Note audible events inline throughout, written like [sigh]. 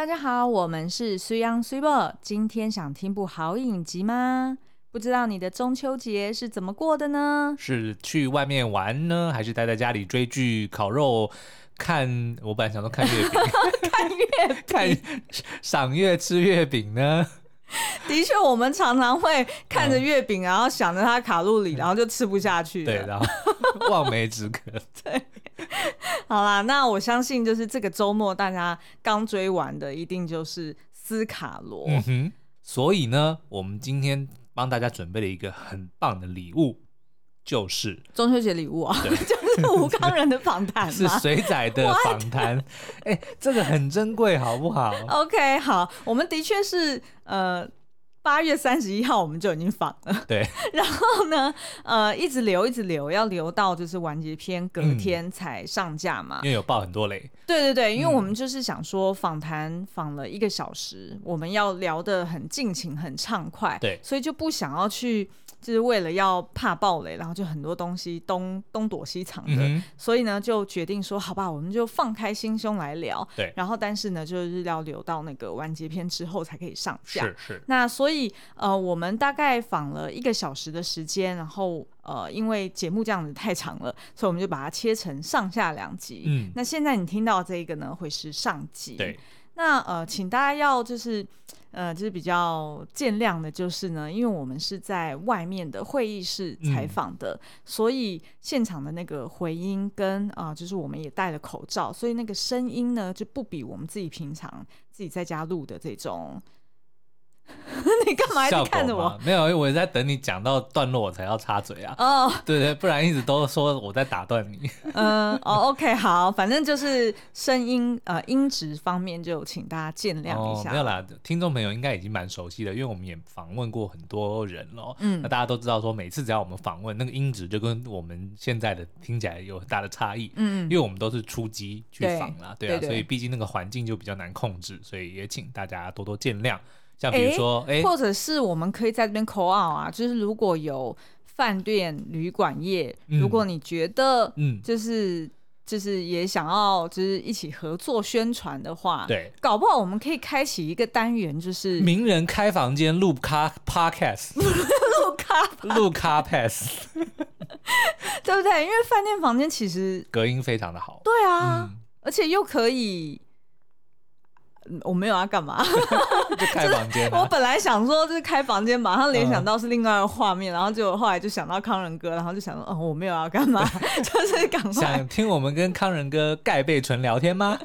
大家好，我们是水 ㄤ 水某，今天想听部好影集吗？不知道你的中秋节是怎么过的呢？是去外面玩呢，还是待在家里追剧、烤肉、看？我本来想说看月饼，[laughs] 看月饼，看赏月吃月饼呢？的确，我们常常会看着月饼，然后想着它卡路里，然后就吃不下去。对，然后 [laughs] 望梅止渴。[laughs] 对。[laughs] 好啦，那我相信就是这个周末大家刚追完的，一定就是斯卡罗。嗯哼，所以呢，我们今天帮大家准备了一个很棒的礼物，就是中秋节礼物啊，[laughs] 就是吴康人的访谈，[laughs] 是水仔的访谈。哎、欸，这个很珍贵，好不好？OK，好，我们的确是呃。八月三十一号我们就已经访了，对。[laughs] 然后呢，呃，一直留，一直留，要留到就是完结篇隔天才上架嘛。嗯，因为有爆很多雷。对对对，因为我们就是想说访谈访了一个小时，我们要聊得很尽情、很畅快，对，所以就不想要去。就是为了要怕爆雷，然后就很多东西东东躲西藏的，嗯、所以呢就决定说，好吧，我们就放开心胸来聊。对，然后但是呢，就是要留到那个完结篇之后才可以上架。是是。那所以呃，我们大概访了一个小时的时间，然后呃，因为节目这样子太长了，所以我们就把它切成上下两集。嗯。那现在你听到这个呢，会是上集。对。那呃，请大家要就是。呃，就是比较见谅的，就是呢，因为我们是在外面的会议室采访的，嗯、所以现场的那个回音跟啊、呃，就是我们也戴了口罩，所以那个声音呢就不比我们自己平常自己在家录的这种。[laughs] 你干嘛一直看着我？没有，因为我在等你讲到段落，我才要插嘴啊。哦，oh. 对对，不然一直都说我在打断你。[laughs] 嗯，哦，OK，好，反正就是声音呃音质方面，就请大家见谅一下。Oh, 没有啦，听众朋友应该已经蛮熟悉的，因为我们也访问过很多人了。嗯，那大家都知道说，每次只要我们访问，那个音质就跟我们现在的听起来有很大的差异。嗯，因为我们都是出击去访啦，对，对啊，对对对，所以毕竟那个环境就比较难控制，所以也请大家多多见谅。像比如说，哎，或者是我们可以在这边 call out 啊，就是如果有饭店、旅馆业，嗯、如果你觉得，嗯，就是就是也想要就是一起合作宣传的话，对，搞不好我们可以开启一个单元，就是名人开房间录咖 podcast，[laughs] 录咖录咖 pass，对不对？因为饭店房间其实隔音非常的好，对啊，嗯、而且又可以。我没有要干嘛，[laughs] 就开房间。[laughs] 我本来想说就是开房间，马上联想到是另外一个画面，嗯、然后就后来就想到康仁哥，然后就想说，哦，我没有要干嘛，[laughs] 就是赶快想听我们跟康仁哥盖被纯聊天吗？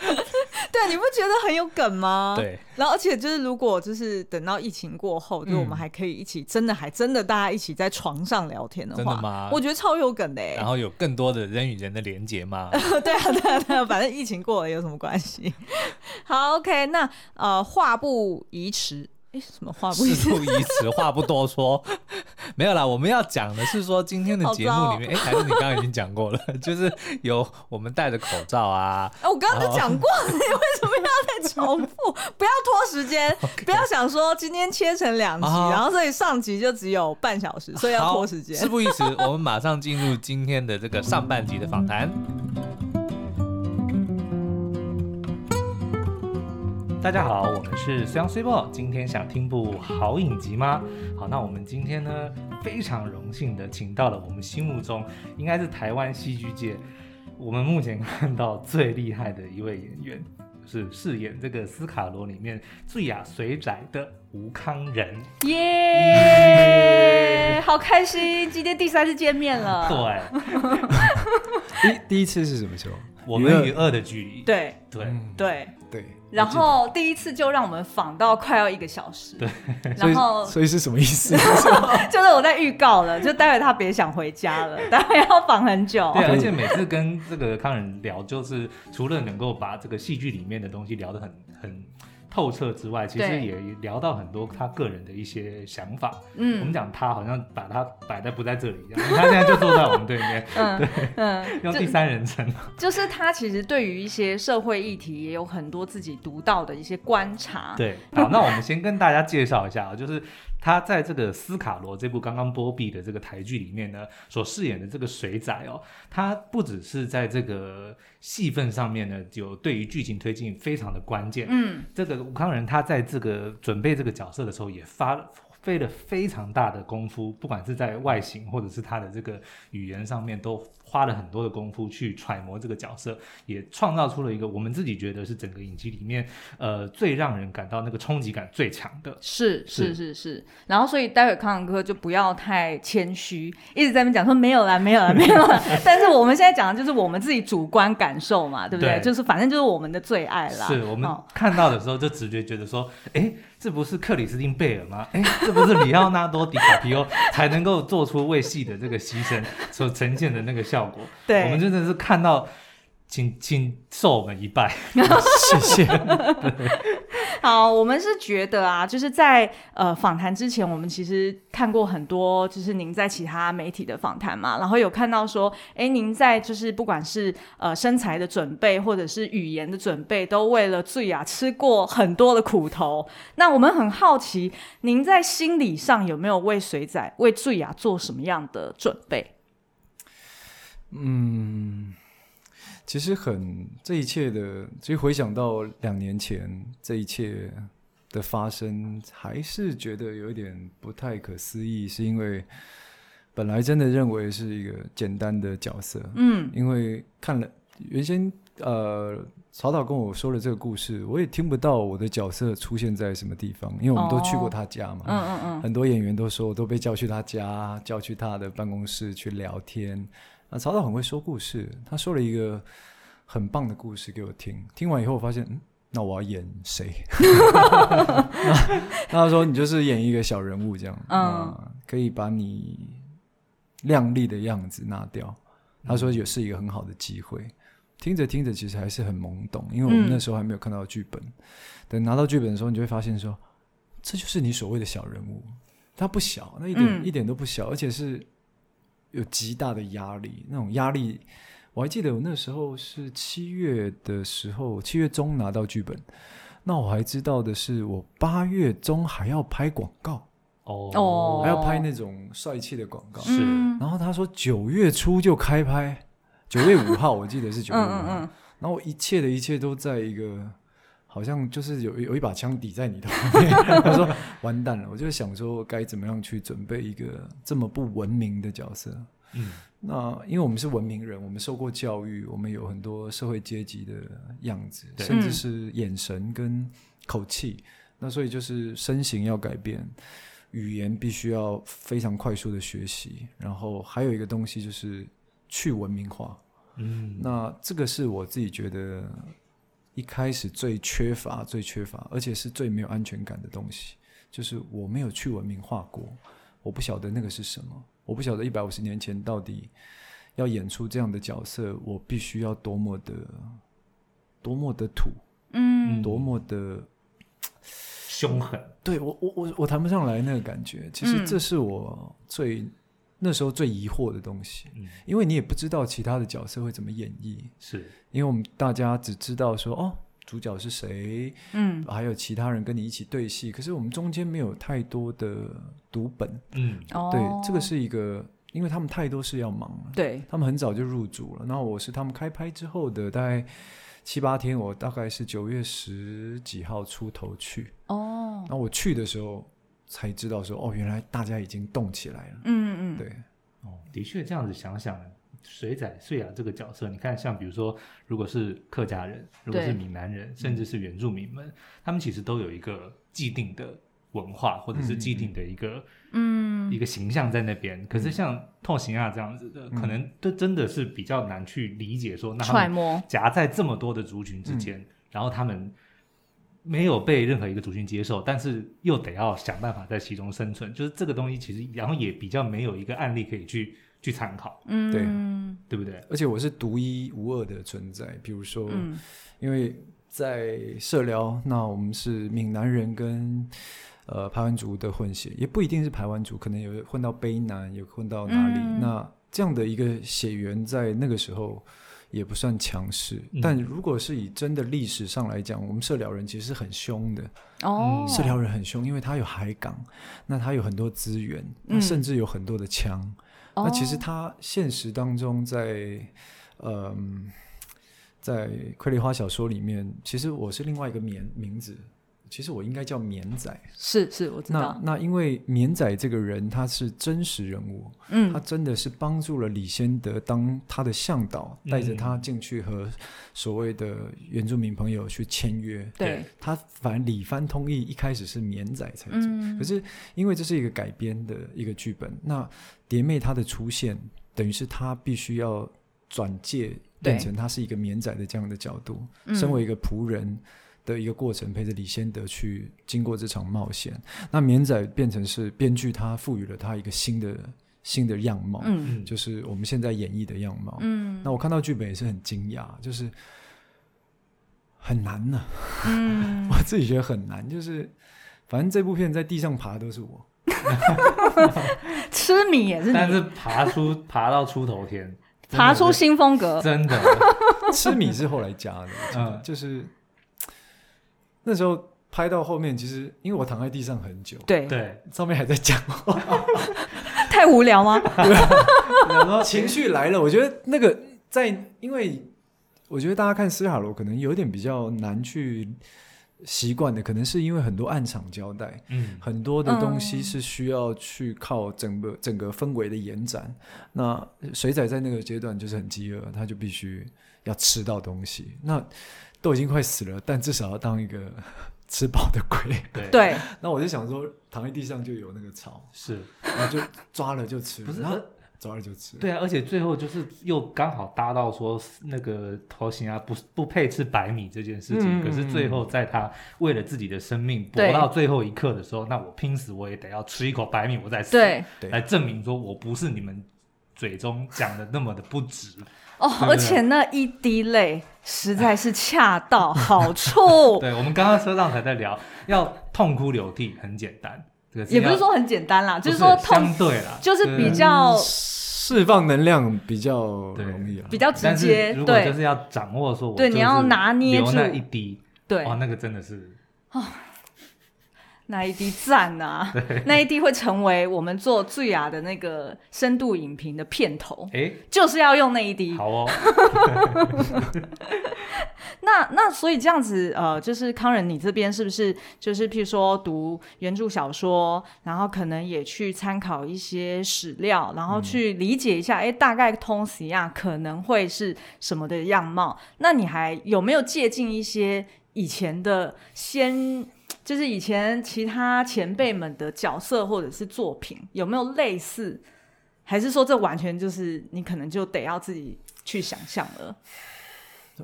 [laughs] 对，你不觉得很有梗吗？对，然后而且就是如果就是等到疫情过后，就我们还可以一起，真的还真的大家一起在床上聊天的话，真的吗？我觉得超有梗的。然后有更多的人与人的连接吗？[laughs] 对啊，对啊，对啊，反正疫情过了有什么关系？[laughs] 好，OK，那呃，话不宜迟。什么话不宜事不宜迟，话不多说，[laughs] 没有啦。我们要讲的是说，今天的节目里面，哎糟，还是你刚刚已经讲过了，[laughs] 就是有我们戴着口罩啊。哦、我刚刚都讲过了，你为什么要再重复？不要拖时间. [laughs] 不要想说今天切成两集，哦、然后所以上集就只有半小时，所以要拖时间。事不宜迟，我们马上进入今天的这个上半集的访谈。大家好，我们是水 ㄤ 水某。今天想听部好影集吗？好，那我们今天呢，非常荣幸的请到了我们心目中应该是台湾戏剧界，我们目前看到最厉害的一位演员，就是饰演这个斯卡罗里面最雅水仔的吴康仁。耶，好开心，今天第三次见面了。对，[laughs] 第第一次是什么时候？我们与恶的距离。对对对对。然后第一次就让我们访到快要一个小时，对，然后所以，所以是什么意思？[laughs] 就是我在预告了，就待会他别想回家了，[laughs] 待会要访很久。对，而且每次跟这个康仁聊，就是除了能够把这个戏剧里面的东西聊得很很。透彻之外，其实也聊到很多他个人的一些想法。嗯，我们讲他好像把他摆在不在这里一样，[laughs] 他现在就坐在我们对面。[laughs] 嗯，对，嗯，[laughs] 用第三人称。就是他其实对于一些社会议题也有很多自己独到的一些观察。对，好，那我们先跟大家介绍一下啊，就是。他在这个《斯卡罗》这部刚刚播毕的这个台剧里面呢，所饰演的这个水仔哦，他不只是在这个戏份上面呢，就对于剧情推进非常的关键。嗯，这个吴康仁他在这个准备这个角色的时候，也发费了非常大的功夫，不管是在外形或者是他的这个语言上面，都花了很多的功夫去揣摩这个角色，也创造出了一个我们自己觉得是整个影集里面呃最让人感到那个冲击感最强的。是是是是，然后所以待会康永哥就不要太谦虚，一直在那边讲说没有啦没有啦没有啦，[laughs] 但是我们现在讲的就是我们自己主观感受嘛，对不对？对就是反正就是我们的最爱啦。是我们看到的时候就直觉觉得说，哎、哦。这不是克里斯汀贝尔吗？哎，这不是里奥纳多·迪卡皮欧才能够做出为戏的这个牺牲所呈现的那个效果？对，我们真的是看到。请请受我们一拜，[laughs] 谢谢。好，我们是觉得啊，就是在呃访谈之前，我们其实看过很多，就是您在其他媒体的访谈嘛，然后有看到说，哎，您在就是不管是呃身材的准备，或者是语言的准备，都为了醉啊吃过很多的苦头。那我们很好奇，您在心理上有没有为水仔、为醉啊做什么样的准备？嗯。其实很这一切的，其实回想到两年前这一切的发生，还是觉得有一点不太可思议。是因为本来真的认为是一个简单的角色，嗯，因为看了原先呃曹导跟我说了这个故事，我也听不到我的角色出现在什么地方，因为我们都去过他家嘛，嗯嗯嗯，很多演员都说都被叫去他家，叫去他的办公室去聊天。那曹导很会说故事，他说了一个很棒的故事给我听。听完以后，我发现，嗯，那我要演谁？[laughs] 那他说，你就是演一个小人物这样，嗯，可以把你靓丽的样子拿掉。他说，也是一个很好的机会。听着听着，其实还是很懵懂，因为我们那时候还没有看到剧本。等拿到剧本的时候，你就会发现说，这就是你所谓的小人物。他不小，那一点一点都不小，而且是。有极大的压力，那种压力，我还记得我那时候是七月的时候，七月中拿到剧本，那我还知道的是，我八月中还要拍广告哦，还要拍那种帅气的广告，是。然后他说九月初就开拍，九月五号我记得是九月五号，嗯嗯嗯，然后一切的一切都在一个。好像就是有有一把枪抵在你的后面，[laughs] 他说完蛋了，我就想说该怎么样去准备一个这么不文明的角色。嗯，那因为我们是文明人，我们受过教育，我们有很多社会阶级的样子，甚至是眼神跟口气。那所以就是身形要改变，语言必须要非常快速的学习，然后还有一个东西就是去文明化。嗯，那这个是我自己觉得。一开始最缺乏、最缺乏，而且是最没有安全感的东西，就是我没有去文明化过，我不晓得那个是什么，我不晓得一百五十年前到底要演出这样的角色，我必须要多么的、多么的土，嗯，多么的凶狠。对，我，我，我，我谈不上来那个感觉。其实这是我最。那时候最疑惑的东西，嗯，因为你也不知道其他的角色会怎么演绎，是。因为我们大家只知道说哦，主角是谁，嗯，还有其他人跟你一起对戏，可是我们中间没有太多的读本，嗯，对，这个是一个，因为他们太多事要忙了，对，他们很早就入组了，那我是他们开拍之后的大概七八天，我大概是九月十几号出头去，哦，那我去的时候。才知道说哦，原来大家已经动起来了。嗯嗯，对，哦，的确这样子想想，水仔穗雅这个角色，你看，像比如说，如果是客家人，如果是闽南人，甚至是原住民们，他们其实都有一个既定的文化，或者是既定的一个嗯。一个形象在那边。嗯、可是像透行啊这样子的，嗯、可能都真的是比较难去理解说，那他们夹在这么多的族群之间，嗯、然后他们。没有被任何一个族群接受，但是又得要想办法在其中生存，就是这个东西其实，然后也比较没有一个案例可以去去参考，嗯，对，对不对？而且我是独一无二的存在，比如说，嗯、因为在社寮，那我们是闽南人跟呃排湾族的混血，也不一定是排湾族，可能有混到卑南，有混到哪里，嗯、那这样的一个血缘在那个时候。也不算强势，嗯、但如果是以真的历史上来讲，我们社寮人其实是很凶的。哦，社寮人很凶，因为他有海港，那他有很多资源，嗯、甚至有很多的枪。嗯、那其实他现实当中在，嗯、呃，在《傀儡花》小说里面，其实我是另外一个名名字。其实我应该叫绵仔，是是，我知道。那那因为绵仔这个人他是真实人物，嗯，他真的是帮助了李先德当他的向导，带着他进去和所谓的原住民朋友去签约。对，他反正李帆通义一开始是绵仔才做，嗯，可是因为这是一个改编的一个剧本，那蝶妹她的出现等于是他必须要转介变成他是一个绵仔的这样的角度，身为一个仆人。的一个过程，陪着李先德去经过这场冒险。那绵仔变成是编剧，他赋予了他一个新的新的样貌，嗯，就是我们现在演绎的样貌。嗯，那我看到剧本也是很惊讶，就是很难呢、啊。嗯，[laughs] 我自己觉得很难，就是反正这部片在地上爬都是我，[laughs] 吃米也是，但是爬出爬到出头天，爬出新风格，真的 [laughs] 吃米是后来加的，嗯，就是。那时候拍到后面，其实因为我躺在地上很久，对对，上面还在讲话，[laughs] 太无聊吗？对，[laughs] 然后情绪来了，我觉得那个在，因为我觉得大家看斯卡罗可能有点比较难去习惯的，可能是因为很多暗场交代，嗯，很多的东西是需要去靠整个整个氛围的延展。那水仔在那个阶段就是很饥饿，他就必须要吃到东西。那都已经快死了，但至少要当一个 [laughs] 吃饱的鬼。对，那我就想说，躺在地上就有那个草，是，然后就抓了就吃，不是，抓了就吃。对啊，而且最后就是又刚好搭到说那个头型啊，不不配吃白米这件事情。嗯、可是最后在他为了自己的生命搏到最后一刻的时候，那我拼死我也得要吃一口白米，我再死，对，来证明说我不是你们嘴中讲的那么的不值。哦，而且那一滴泪实在是恰到好处。[laughs] 对，我们刚刚车上才在聊，要痛哭流涕很简单，这个也不是说很简单啦，就是说痛，相对啦，就是比较释放能量比较容易，比较直接。如果就是要掌握说，对，你要拿捏住那一滴，对，哇，那个真的是那一滴赞啊！那一滴会成为我们做最雅的那个深度影评的片头，哎，就是要用那一滴。好哦。[laughs] 那那所以这样子，呃，就是康仁，你这边是不是就是譬如说读原著小说，然后可能也去参考一些史料，然后去理解一下，哎、嗯，大概通西亚可能会是什么的样貌？那你还有没有借鉴一些以前的先？就是以前其他前辈们的角色或者是作品有没有类似，还是说这完全就是你可能就得要自己去想象了？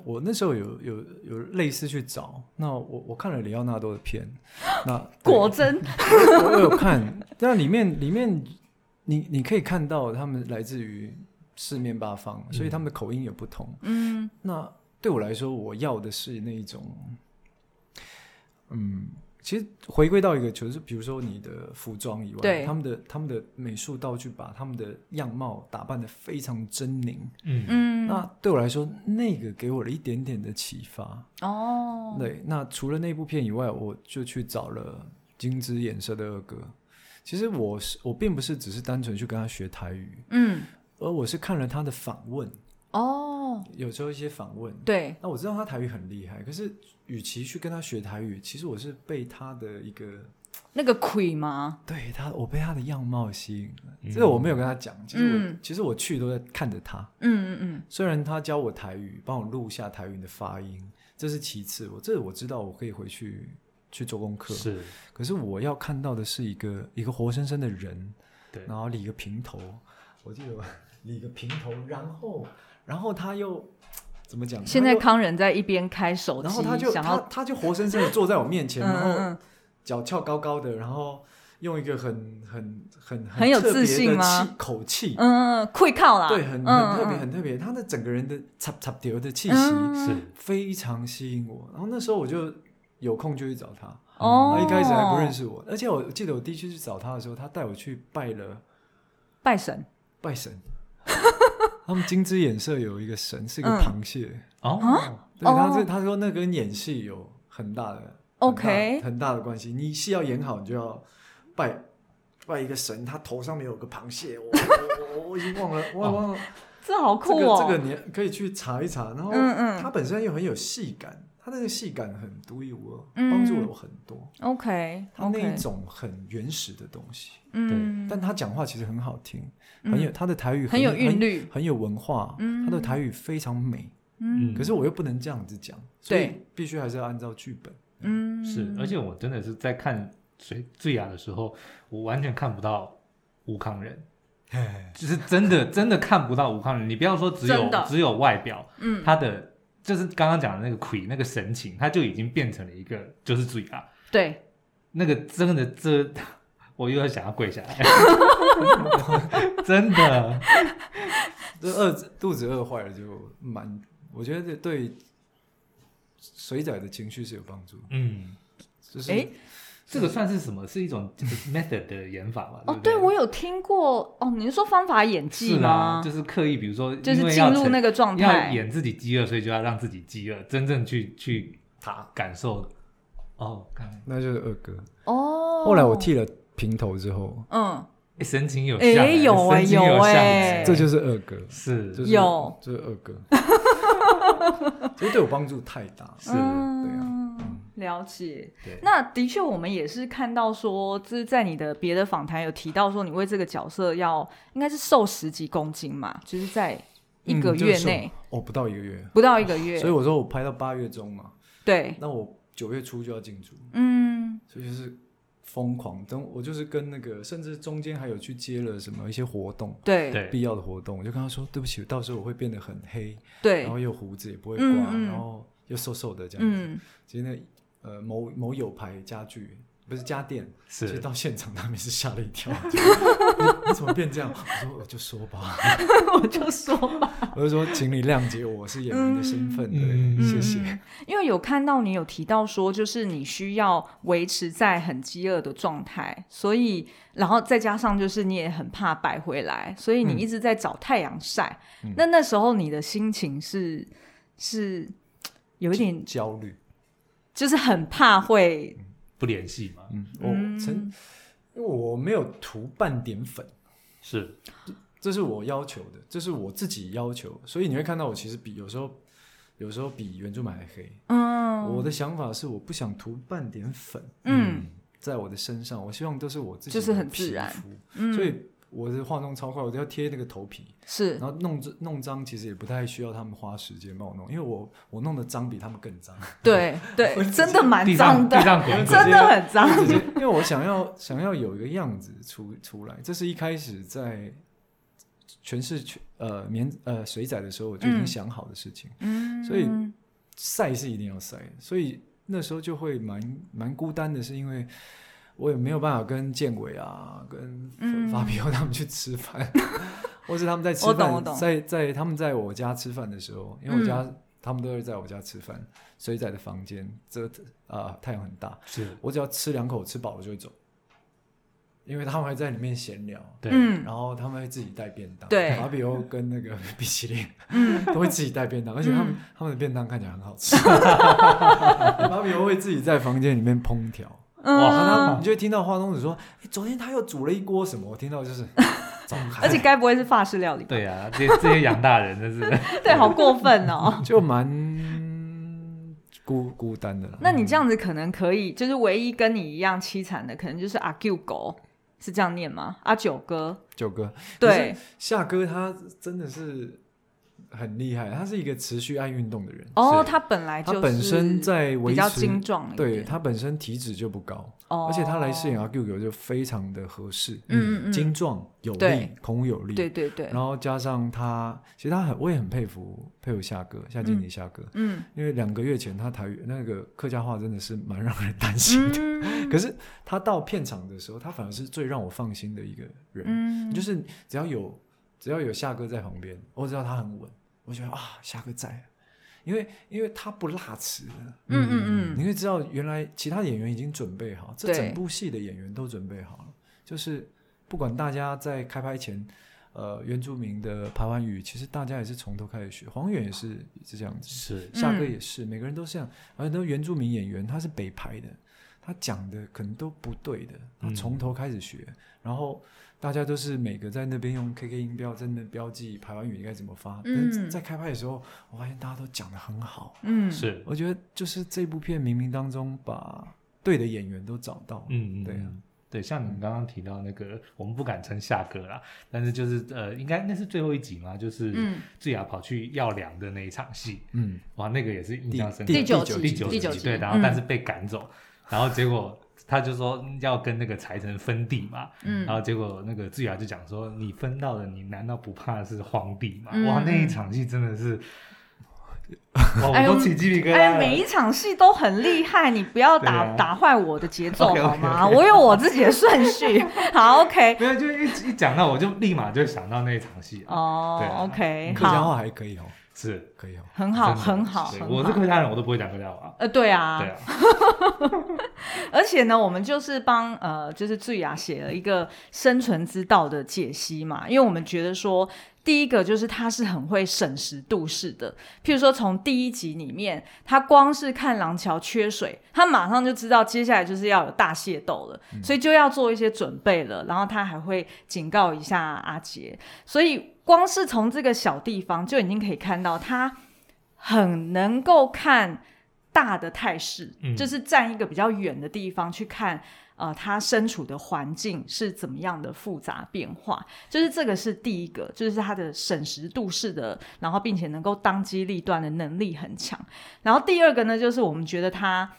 我那时候有有有类似去找，那我我看了里奥纳多的片，那 [laughs] 果真我有看，但里面里面你你可以看到他们来自于四面八方，所以他们的口音也不同。嗯，那对我来说，我要的是那一种，嗯。其实回归到一个，就是比如说你的服装以外，对他们的他们的美术道具把他们的样貌打扮的非常狰狞。嗯嗯，那对我来说，那个给我了一点点的启发。哦，对，那除了那部片以外，我就去找了金枝演色的二哥。其实我是我并不是只是单纯去跟他学台语，嗯，而我是看了他的访问。哦，有时候一些访问，对，那我知道他台语很厉害，可是。与其去跟他学台语，其实我是被他的一个那个魁吗？对他，我被他的样貌吸引了。嗯、这个我没有跟他讲，其实我、嗯、其实我去都在看着他。嗯嗯嗯。虽然他教我台语，帮我录下台语的发音，这是其次。我这个我知道，我可以回去去做功课。是。可是我要看到的是一个一个活生生的人，对，然后理个平头，我记得理个平头，然后然后他又。怎么讲？现在康仁在一边开手机，然后他就想要他他就活生生的坐在我面前，[laughs] 然后脚翘高高的，然后用一个很很很很有自信吗？口气，嗯，会靠啦，对，很很特别，很特别。他的整个人的插插掉的气息是非常吸引我。然后那时候我就有空就去找他。哦，他一开始还不认识我，而且我记得我第一次去找他的时候，他带我去拜了拜神，拜神。他们金枝演社有一个神，是一个螃蟹哦。对，他是他说那跟演戏有很大的 OK 很大的关系。你戏要演好，你就要拜拜一个神，他头上面有个螃蟹。我 [laughs] 我我已经忘了，我忘了。这好酷哦！这个这个你可以去查一查。然后，嗯嗯，他本身又很有戏感，那个戏感很独一无二，嗯。帮助了我很多。OK，他那一种很原始的东西，嗯，但他讲话其实很好听，嗯。很有他的台语很有韵律。很，有文化，嗯。他的台语非常美。嗯。可是我又不能这样子讲，所以必须还是要按照剧本。嗯，是，而且我真的是在看谁最雅的时候，我完全看不到吴康人，就是真的真的看不到吴康人。你不要说只有只有外表，嗯，他的就是刚刚讲的那个魁那个神情，他就已经变成了一个就是嘴啊，对，那个真的这我又要想要跪下来，[laughs] 真的，这饿肚子饿坏了就蛮，我觉得这对水仔的情绪是有帮助。嗯，就是诶这个算是什么？是一种 method 的演法吧？哦，对我有听过哦，你是说方法演技是啊，吗？就是刻意，比如说就是进入那个状态要，演自己饥饿，所以就要让自己饥饿，真正去去他，感受。哦，看，那就是二哥。哦。后来我剃了平头之后，嗯，神情有诶像欸，有欸神情有有欸像欸这就是二哥，是就是有就是二哥，其实对我帮助太大。是对了解。对那的确，我们也是看到说，就是在你的别的访谈有提到说，你为这个角色要应该是瘦十几公斤嘛，就是在一个嗯就是月内，哦，不到一个月，不到一个月，所以我说我拍到八月中嘛，对，那我九月初就要进组，嗯所以就是疯狂。等我就是跟那个，甚至中间还有去接了什么一些活动，对对必要的活动，我就跟他说，对不起，到时候我会变得很黑，对然后又胡子也不会刮，嗯嗯然后又瘦瘦的这样子。嗯，其实那呃某某友牌家具不是家电，其实是到现场他们是吓了一跳，[laughs] 你你怎么变这样？我说 [laughs] 我就说吧，我就说吧，我就说请你谅解我是演员的身份，对，嗯谢谢。嗯因为有看到你有提到说，就是你需要维持在很饥饿的状态，所以然后再加上就是你也很怕摆回来，所以你一直在找太阳晒。嗯那那时候你的心情是是有一点，焦虑。就是很怕会，不联系嘛？嗯，我曾因为我没有涂半点粉，是。这是我要求的，这是我自己要求，所以你会看到我其实比有时候有时候比原著买还黑。嗯，我的想法是我不想涂半点粉，嗯。在我的身上，我希望都是我自己就是很自然。皮肤。嗯，所以我的化妆超快，我都要贴那个头皮，是。然后弄弄脏，其实也不太需要他们花时间帮我弄，因为我我弄的脏比他们更脏，对 [laughs] 对，真的蛮脏的。真的很脏，因为我想要想要有一个样子出出来，这是一开始在全是全呃棉呃水仔的时候我就已经想好的事情，嗯，所以晒是一定要晒，所以那时候就会蛮蛮孤单的，是因为我也没有办法跟建伟啊、跟嗯。法比欧他们去吃饭，[laughs] 或是他们在吃饭，在在他们在我家吃饭的时候，因为我家、他们都是在我家吃饭，水仔的房间这啊、太阳很大，是。我只要吃两口吃饱了就会走，因为他们还在里面闲聊。对，嗯。然后他们会自己带便当，对法比欧跟那个 [laughs] 冰淇淋，嗯。都会自己带便当，而且他们、嗯。他们的便当看起来很好吃。[laughs] 法比欧会自己在房间里面烹调，然后他嗯你就会听到花东子说：“诶昨天他又煮了一锅什么？”我听到就是，[laughs] 而且该不会是法式料理吧？对啊，这这些洋大人真是对，好过分哦。[laughs] [laughs] 就蛮孤孤单的啦。那你这样子可能可以，就是唯一跟你一样凄惨的，可能就是阿 Q 狗，是这样念吗？阿九哥，九哥，对，夏哥他真的是很厉害，他是一个持续爱运动的人。哦，是。他本来就他本身在维比较持精壮对他本身体脂就不高，哦，而且他来饰演阿 Q 狗就非常的合适，嗯嗯嗯。精壮有力，孔武有力，对对对，然后加上他，其实他很，我也很佩服佩服夏哥夏经理夏哥，嗯因为两个月前他台语那个客家话真的是蛮让人担心的，嗯。可是他到片场的时候，他反而是最让我放心的一个人，嗯，就是只要有只要有夏哥在旁边，我知道他很稳，我觉得啊夏哥在，因为因为他不落词的。嗯嗯嗯，你会知道，原来其他演员已经准备好，这整部戏的演员都准备好了。就是不管大家在开拍前，呃，原住民的排湾语，其实大家也是从头开始学。黄远也是是这样子，是夏哥也是，每个人都是这样。而且都原住民演员，他是北排的，他讲的可能都不对的，他从头开始学，嗯、然后大家都是每个在那边用 KK 音标在那标记排完语应该怎么发，在开拍的时候，我发现大家都讲的很好，嗯，是，我觉得就是这部片冥冥当中把对的演员都找到，嗯，对啊。对，像你们刚刚提到那个，我们不敢称下歌啦，但是就是呃，应该那是最后一集嘛，就是智雅跑去要粮的那一场戏，嗯，哇，那个也是印象深刻。第九集，第九集，集对，然后但是被赶走，然后结果他就说要跟那个财神分地嘛，嗯，然后结果那个智雅就讲说，你分到的，你难道不怕是荒地吗？哇，那一场戏真的是。[laughs] 哎呦，起鸡皮疙瘩！哎，每一场戏都很厉害，你不要打、啊、打坏我的节奏 okay, 好吗？Okay, okay. 我有我自己的顺序。[laughs] 好，OK。没有，就一一讲到，我就立马就想到那一场戏。哦、，OK。客家话还可以哦，是可以哦，很好，很好。我是客家人，我都不会讲客家话。呃，对啊，对啊。[laughs] 而且呢，我们就是帮呃，就是醉雅写了一个生存之道的解析嘛，因为我们觉得说。第一个就是他是很会审时度势的，譬如说从第一集里面，他光是看廊桥缺水，他马上就知道接下来就是要有大械斗了，嗯、所以就要做一些准备了。然后他还会警告一下阿杰，所以光是从这个小地方就已经可以看到他很能够看大的态势，嗯、就是站一个比较远的地方去看。呃，他身处的环境是怎么样的复杂变化？就是这个是第一个，就是他的审时度势的，然后并且能够当机立断的能力很强。然后第二个呢，就是我们觉得他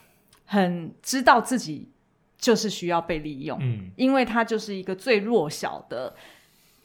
很知道自己就是需要被利用，嗯，因为他就是一个最弱小的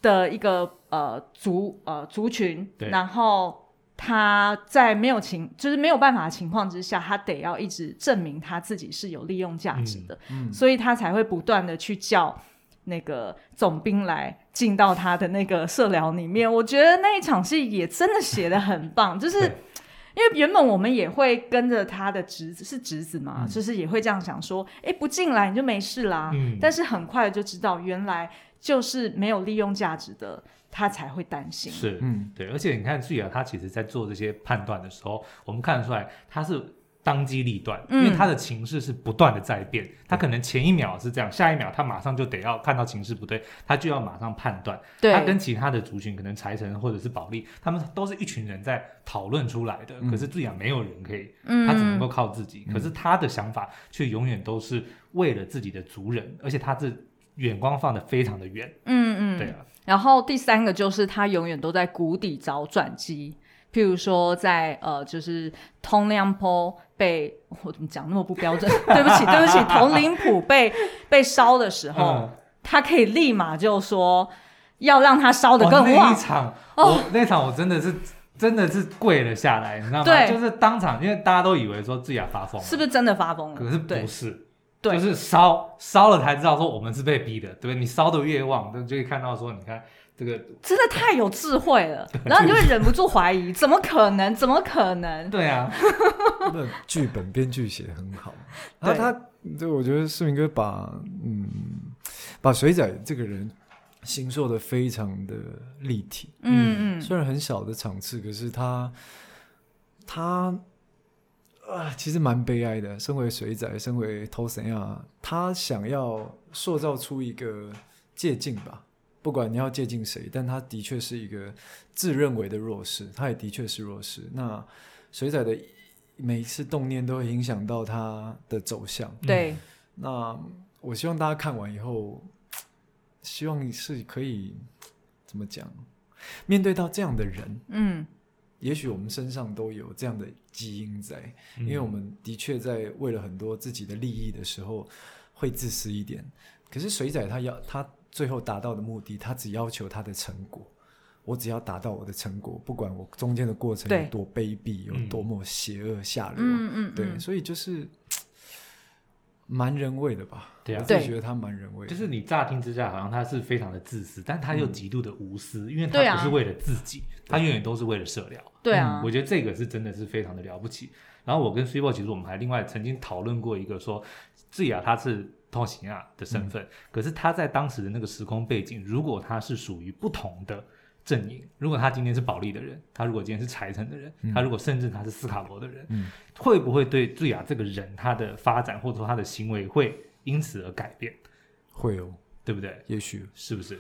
的一个呃族呃族群，然后。他在没有情，就是没有办法的情况之下，他得要一直证明他自己是有利用价值的，嗯嗯、所以他才会不断的去叫那个总兵来进到他的那个社寮里面。我觉得那一场戏也真的写的很棒，[laughs] 就是因为原本我们也会跟着他的侄子，是侄子嘛，嗯、就是也会这样想说，哎，不进来你就没事啦。嗯、但是很快就知道，原来就是没有利用价值的。他才会担心，是，嗯，对，而且你看，智雅他其实在做这些判断的时候，我们看得出来他是当机立断，嗯、因为他的情势是不断的在变，嗯、他可能前一秒是这样，下一秒他马上就得要看到情势不对，他就要马上判断。对，他跟其他的族群，可能财神或者是保利，他们都是一群人在讨论出来的，嗯、可是智雅没有人可以，他只能够靠自己，嗯、可是他的想法却永远都是为了自己的族人，而且他是远光放的非常的远，嗯嗯，对啊。然后第三个就是他永远都在谷底找转机，譬如说在呃，就是通量坡被我怎么讲那么不标准？[laughs] 对不起，对不起，铜陵普被被烧的时候，嗯、他可以立马就说要让他烧的更旺。那一场，哦、我那场我真的是真的是跪了下来，你知道吗？对就是当场，因为大家都以为说智雅发疯了，是不是真的发疯了？可是不是。对就是烧烧了才知道说我们是被逼的，对不对？你烧的越旺，就可以看到说，你看这个真的太有智慧了，[laughs] 然后你就会忍不住怀疑，怎么可能？怎么可能？对啊，[laughs] 那剧本编剧写得很好，然后他就我觉得世明哥把嗯把水仔这个人形塑的非常的立体，嗯嗯，虽然很小的场次，可是他他。啊，其实蛮悲哀的。身为水仔，身为头神啊，他想要塑造出一个借镜吧。不管你要借镜谁，但他的确是一个自认为的弱势，他也的确是弱势。那水仔的每一次动念都会影响到他的走向。对、嗯，那我希望大家看完以后，希望是可以怎么讲，面对到这样的人，嗯。也许我们身上都有这样的基因在，嗯、因为我们的确在为了很多自己的利益的时候会自私一点。可是水仔他要他最后达到的目的，他只要求他的成果。我只要达到我的成果，不管我中间的过程有多卑鄙，有多么邪恶下流，嗯嗯，对，所以就是。蛮人味的吧？对啊，我自己觉得他蛮人味的。就是你乍听之下好像他是非常的自私，但他又极度的无私，嗯、因为他不是为了自己，啊、他永远都是为了社聊。对啊、嗯，我觉得这个是真的是非常的了不起。然后我跟 Cibo 其实我们还另外曾经讨论过一个说，智雅他是托西亚的身份，嗯、可是他在当时的那个时空背景，如果他是属于不同的阵营，如果他今天是保利的人，他如果今天是柴城的人，嗯、他如果甚至他是斯卡罗的人，嗯、会不会对醉雅这个人他的发展或者说他的行为会因此而改变？会哦，对不对？也许是不是？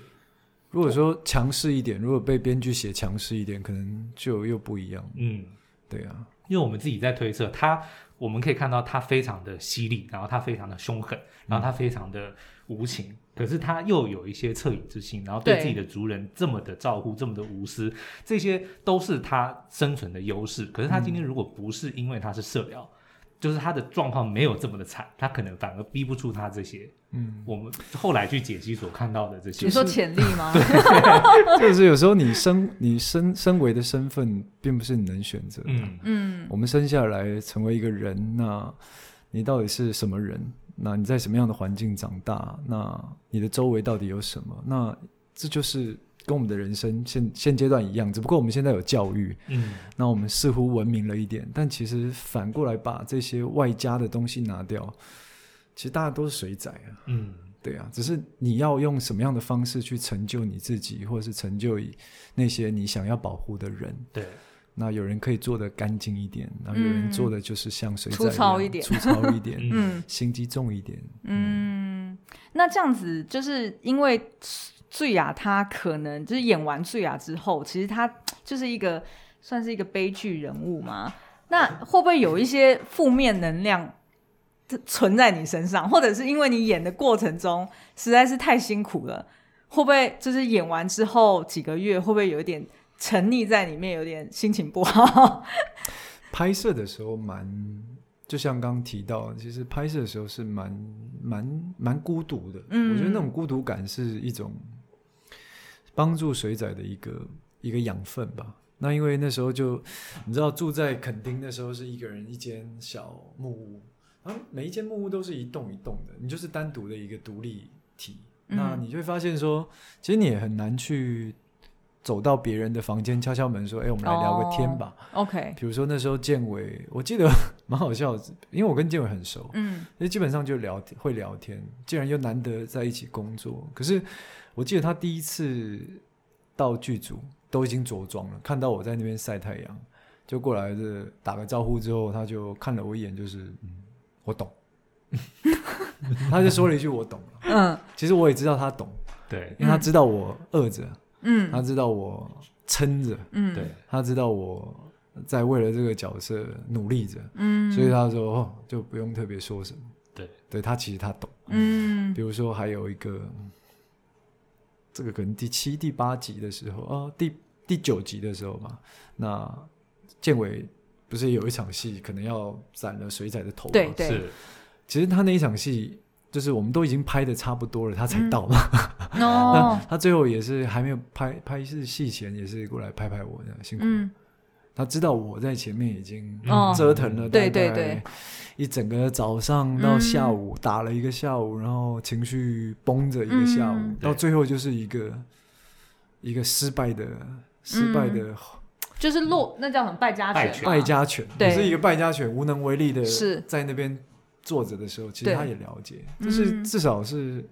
如果说强势一点，如果被编剧写强势一点，可能就又不一样。嗯，对啊，因为我们自己在推测他，我们可以看到他非常的犀利，然后他非常的凶狠，然后他非常的无情。嗯可是他又有一些恻隐之心，然后对自己的族人这么的照顾，这么的无私，这些都是他生存的优势。可是他今天如果不是因为他是社寮，嗯、就是他的状况没有这么的惨，他可能反而逼不出他这些。嗯，我们后来去解析所看到的这些，你说潜力吗？对 [laughs] [laughs] 就是有时候你身你身身为的身份，并不是你能选择的。嗯嗯，我们生下来成为一个人，那你到底是什么人？那你在什么样的环境长大？那你的周围到底有什么？那这就是跟我们的人生现现阶段一样，只不过我们现在有教育，嗯，那我们似乎文明了一点，但其实反过来把这些外加的东西拿掉，其实大家都是水仔啊，嗯，对啊，只是你要用什么样的方式去成就你自己，或者是成就那些你想要保护的人，对。那有人可以做的干净一点，然后有人做的就是像水粗糙一点，粗糙一点，[laughs] 嗯，心机重一点，嗯，那这样子就是因为醉雅他可能就是演完醉雅之后，其实他就是一个算是一个悲剧人物嘛，那会不会有一些负面能量存在你身上，或者是因为你演的过程中实在是太辛苦了，会不会就是演完之后几个月会不会有一点？沉溺在里面，有点心情不好。[laughs] 拍摄的时候蛮，就像刚刚提到，其实拍摄的时候是蛮蛮蛮孤独的。嗯，我觉得那种孤独感是一种帮助水仔的一个一个养分吧。那因为那时候就你知道住在垦丁的时候是一个人一间小木屋，然后每一间木屋都是一栋一栋的，你就是单独的一个独立体。嗯，那你就会发现说，其实你也很难去。走到别人的房间敲敲门说：“哎、欸，我们来聊个天吧。Oh, OK，比如说那时候建伟，我记得蛮好笑的，因为我跟建伟很熟，嗯，所以基本上就聊天，会聊天。既然又难得在一起工作，可是我记得他第一次到剧组都已经着装了，看到我在那边晒太阳，就过来的打个招呼之后，他就看了我一眼，就是嗯，我懂，[laughs] 他就说了一句我懂了。嗯，其实我也知道他懂，对，因为他知道我饿着。”嗯，他知道我撑着，嗯，对，他知道我在为了这个角色努力着，嗯，所以他说哦，就不用特别说什么，对，对他其实他懂，嗯，比如说还有一个，这个可能第七、第八集的时候啊、哦，第第九集的时候嘛，那建伟不是有一场戏可能要斩了水仔的头吗？对对，是，其实他那一场戏。就是我们都已经拍的差不多了，他才到嘛。嗯、[laughs] 那他最后也是还没有拍拍是戏前也是过来拍拍我的辛苦。嗯、他知道我在前面已经折腾了，对对对，一整个早上到下午、嗯、打了一个下午，然后情绪绷着一个下午，嗯、到最后就是一个一个失败的失败的，嗯、[sniffs] 就是落那叫什么败家犬，败家犬，对，是一个败家犬，无能为力的，是。在那边。坐着的时候，其实他也了解，就是至少是，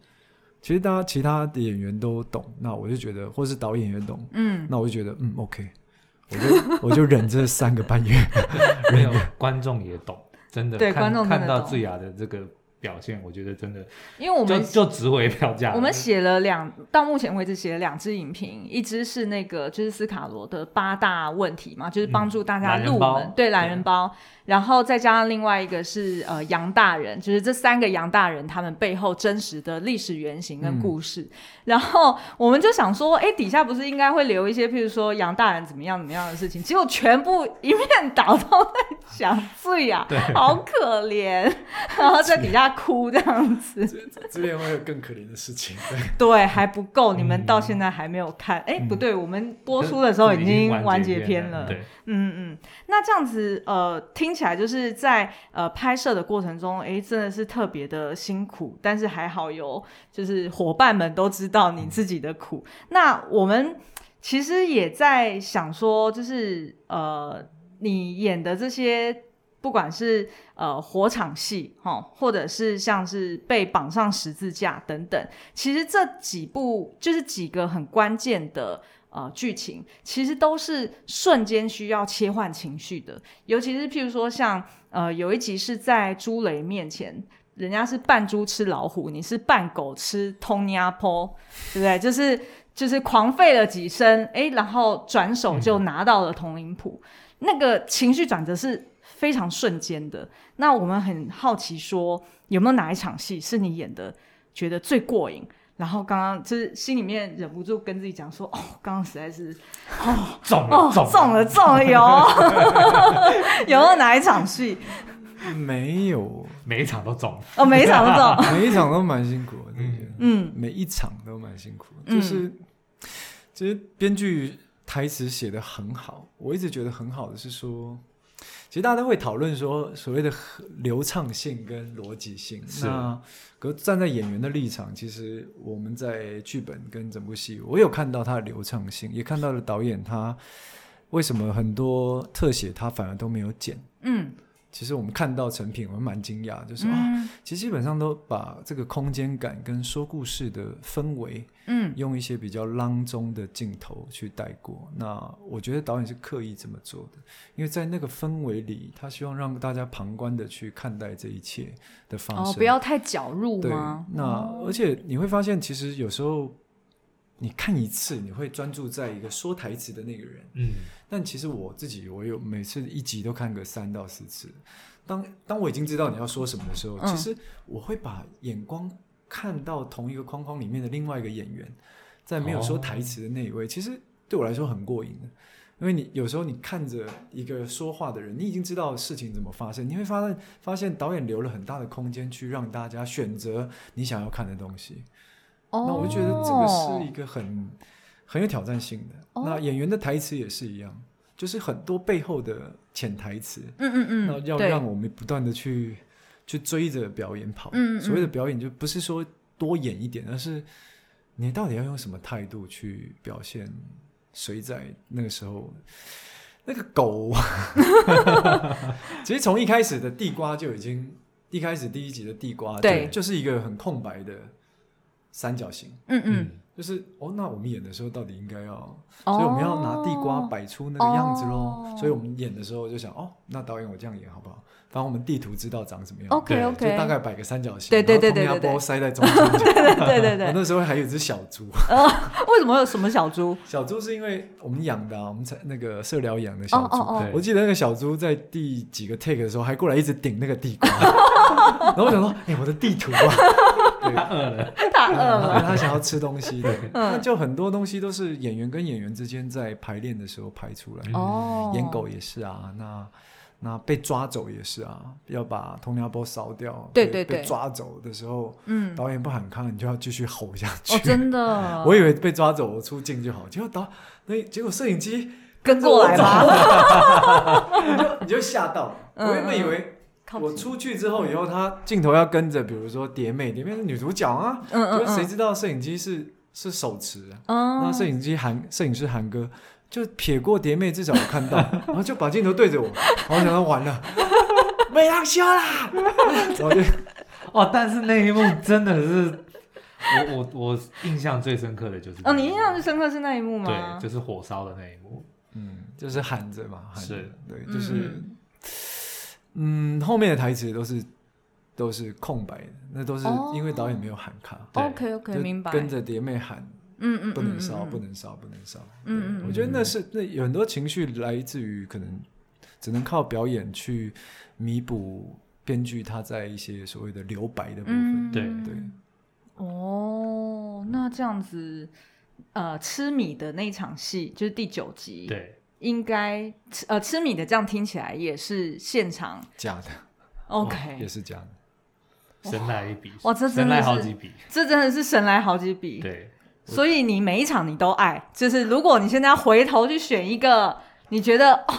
其实大家其他的演员都懂，那我就觉得，或是导演也懂，嗯，那我就觉得，嗯，OK，[laughs] 我就我就忍这三个半月，[laughs] 没有 [laughs] 观众也懂，真的，对观众看到智雅的这个。表现我觉得真的，因为我们就值回票价。我们写了两，到目前为止写了两支影评，一支是那个就是斯卡罗的八大问题嘛，就是帮助大家入门，嗯、对懒人包，然后再加上另外一个是呃杨大人，就是这三个杨大人他们背后真实的历史原型跟故事。嗯、然后我们就想说，哎，底下不是应该会留一些，譬如说杨大人怎么样怎么样的事情，结果全部一面倒都在讲醉雅，对好可怜，[laughs] 然后在底下。哭这样子，这边会有更可怜的事情。对，[laughs] 对，还不够，你们到现在还没有看。哎、嗯，不对，我们播出的时候已经完结篇了。对，嗯嗯，那这样子，呃，听起来就是在呃拍摄的过程中，哎，真的是特别的辛苦，但是还好有就是伙伴们都知道你自己的苦。嗯、那我们其实也在想说，就是呃，你演的这些。不管是呃火场戏哈，或者是像是被绑上十字架等等，其实这几部就是几个很关键的呃剧情，其实都是瞬间需要切换情绪的。尤其是譬如说像呃有一集是在朱雷面前，人家是扮猪吃老虎，你是扮狗吃通尼阿坡，对不对？就是就是狂吠了几声，哎，然后转手就拿到了通灵谱，嗯、那个情绪转折是非常瞬间的。那我们很好奇说，有没有哪一场戏是你演的觉得最过瘾？然后刚刚就是心里面忍不住跟自己讲说：“哦，刚刚实在是哦中了，中了，中了，中了，有 [laughs] 有没有哪一场戏？没有，每一场都中。哦，每一场都中，[laughs] 每一场都蛮辛苦的，嗯。嗯，每一场都蛮辛苦的，就是其实编剧台词写的很好，我一直觉得很好的是说。”其实大家都会讨论说所谓的流畅性跟逻辑性。是。那可站在演员的立场，其实我们在剧本跟整部戏，我有看到它的流畅性，也看到了导演他为什么很多特写他反而都没有剪。嗯。其实我们看到成品，我们蛮惊讶，就是啊、其实基本上都把这个空间感跟说故事的氛围，嗯，用一些比较鯭中的镜头去带过。那我觉得导演是刻意这么做的，因为在那个氛围里，他希望让大家旁观的去看待这一切的方式，哦，不要太搅入对吗？那而且你会发现，其实有时候你看一次，你会专注在一个说台词的那个人，嗯。但其实我自己，我有每次一集都看个三到四次。当当我已经知道你要说什么的时候，嗯、其实我会把眼光看到同一个框框里面的另外一个演员，在没有说台词的那一位，哦、其实对我来说很过瘾的。因为你有时候你看着一个说话的人，你已经知道事情怎么发生，你会发现发现导演留了很大的空间去让大家选择你想要看的东西。哦、那我就觉得这个是一个很。很有挑战性的。Oh. 那演员的台词也是一样，就是很多背后的潜台词。嗯嗯嗯。那要让我们不断的去去追着表演跑。嗯嗯。所谓的表演，就不是说多演一点，而是你到底要用什么态度去表现？谁在那个时候，那个狗，[laughs] 其实从一开始的地瓜就已经，一开始第一集的地瓜，对，就是一个很空白的三角形。嗯嗯。嗯就是哦，那我们演的时候到底应该要，所以我们要拿地瓜摆出那个样子喽。Oh. 所以我们演的时候就想，哦，那导演我这样演好不好？反正我们地图知道长什么样，OK OK，就大概摆个三角形，对对对对对，然后通塞在中间，[laughs] 对对对对对。我那时候还有一只小猪，为什么有什么小猪？小猪是因为我们养的，我们才那个社疗养的小猪。我记得那个小猪在第几个 take 的时候，还过来一直顶那个地瓜，[laughs] 然后我想说，哎，我的地图啊。他饿了，[laughs] 他饿了，他想要吃东西。的，那就很多东西都是演员跟演员之间在排练的时候排出来。哦，演狗也是啊，那那被抓走也是啊，要把通猕波烧掉。对对对，被抓走的时候，嗯，导演不喊康，你就要继续吼下去。哦，真的，[laughs] 我以为被抓走我出镜就好，结果导那结果摄影机跟过来了，[laughs] 你就你就吓到，我原本以为。我出去之后，以后他镜头要跟着，比如说蝶妹，蝶妹是女主角啊，嗯嗯，谁知道摄影机是是手持啊？那摄影机韩摄影师韩哥就撇过蝶妹，至少我看到，[laughs] 然后就把镜头对着我，然后想到完了，[laughs] 没人修啦！[laughs] 我就哦，但是那一幕真的是我我我印象最深刻的就是哦，你印象最深刻是那一幕吗？对，就是火烧的那一幕，嗯，就是喊着嘛，喊着是，对，就是。嗯，后面的台词都是都是空白的，那都是因为导演没有喊卡。OK OK，明白。跟着蝶妹喊，嗯嗯，不能烧，不能烧，不能烧。嗯嗯，我觉得那是那有很多情绪来自于可能只能靠表演去弥补编剧他在一些所谓的留白的部分。对对。哦，那这样子，呃，吃米的那场戏就是第九集。对。应该吃呃吃米的这样听起来也是现场假的，OK 也是假的，神来一笔哇，这真的是好几笔，这真的是神来好几笔。对，所以你每一场你都爱，就是如果你现在要回头去选一个，你觉得哦，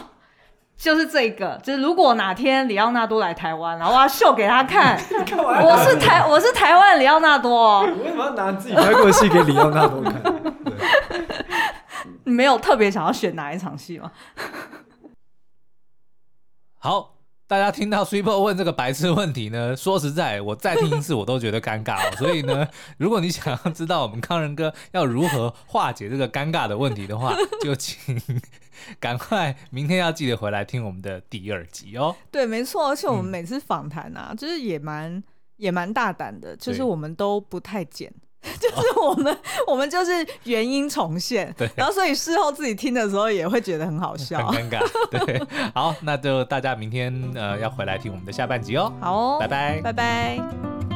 就是这个，就是如果哪天里奥纳多来台湾，然后我要秀给他看，[laughs] 我是台我是台湾里奥纳多，我为什么要拿自己拍过的戏给里奥纳多看？[laughs] 你没有特别想要选哪一场戏吗？[laughs] 好，大家听到 Super 问这个白痴问题呢，说实在，我再听一次我都觉得尴尬哦。[laughs] 所以呢，如果你想要知道我们康仁哥要如何化解这个尴尬的问题的话，[laughs] 就请赶快明天要记得回来听我们的第二集哦。对，没错，而且我们每次访谈啊，嗯、就是也蛮也蛮大胆的，就是我们都不太剪。[laughs] 就是我们，哦、[laughs] 我们就是原因重现，对，然后所以事后自己听的时候也会觉得很好笑，很尴尬，对。好，那就大家明天呃要回来听我们的下半集哦。好哦，拜拜，拜拜。